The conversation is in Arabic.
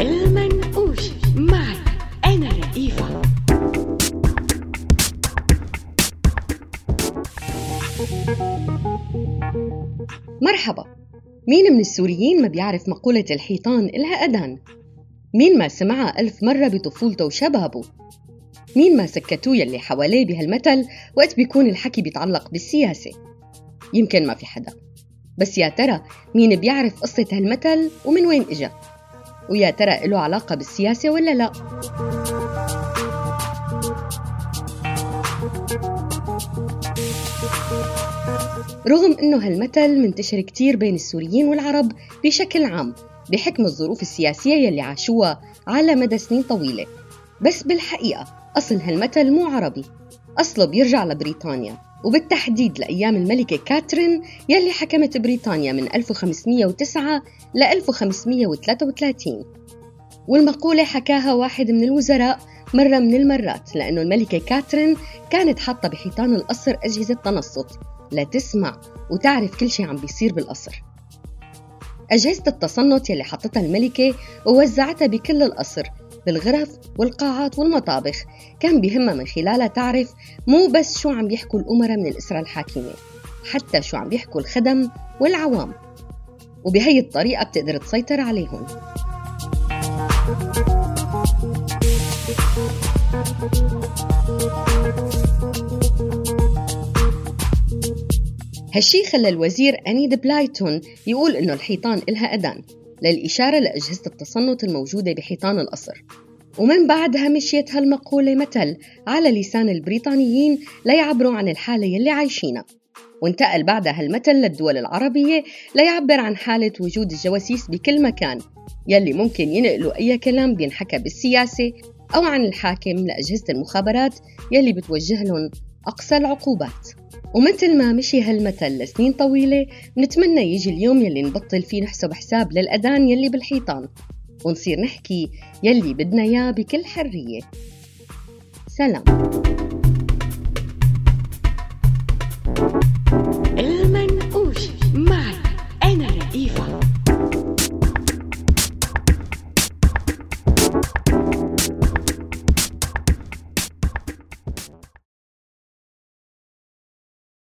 المنقوش معي أنا رئيفة مرحبا مين من السوريين ما بيعرف مقولة الحيطان إلها أذان؟ مين ما سمعها ألف مرة بطفولته وشبابه؟ مين ما سكتوه يلي حواليه بهالمثل وقت بيكون الحكي بيتعلق بالسياسة؟ يمكن ما في حدا بس يا ترى مين بيعرف قصة هالمثل ومن وين إجا؟ ويا ترى له علاقة بالسياسة ولا لا؟ رغم أنه هالمثل منتشر كتير بين السوريين والعرب بشكل عام بحكم الظروف السياسية يلي عاشوها على مدى سنين طويلة بس بالحقيقة أصل هالمثل مو عربي أصله بيرجع لبريطانيا وبالتحديد لأيام الملكة كاترين يلي حكمت بريطانيا من 1509 ل 1533 والمقولة حكاها واحد من الوزراء مرة من المرات لأنه الملكة كاترين كانت حاطة بحيطان القصر أجهزة تنصت. لتسمع وتعرف كل شيء عم بيصير بالقصر. أجهزة التصنت يلي حطتها الملكة ووزعتها بكل القصر بالغرف والقاعات والمطابخ. كان بهمها من خلالها تعرف مو بس شو عم بيحكوا الأمراء من الأسرة الحاكمة حتى شو عم بيحكوا الخدم والعوام. وبهي الطريقة بتقدر تسيطر عليهم. هالشي خلى الوزير أنيد بلايتون يقول إنه الحيطان إلها أذان. للإشارة لأجهزة التصنت الموجودة بحيطان القصر ومن بعدها مشيت هالمقولة مثل على لسان البريطانيين ليعبروا عن الحالة يلي عايشينها. وانتقل بعدها هالمثل للدول العربية ليعبر عن حالة وجود الجواسيس بكل مكان يلي ممكن ينقلوا أي كلام بينحكى بالسياسة أو عن الحاكم لأجهزة المخابرات يلي بتوجه لهم أقصى العقوبات. ومثل ما مشي هالمثل لسنين طويلة نتمنى يجي اليوم يلي نبطل فيه نحسب حساب للأذان يلي بالحيطان ونصير نحكي يلي بدنا إياه بكل حرية. سلام.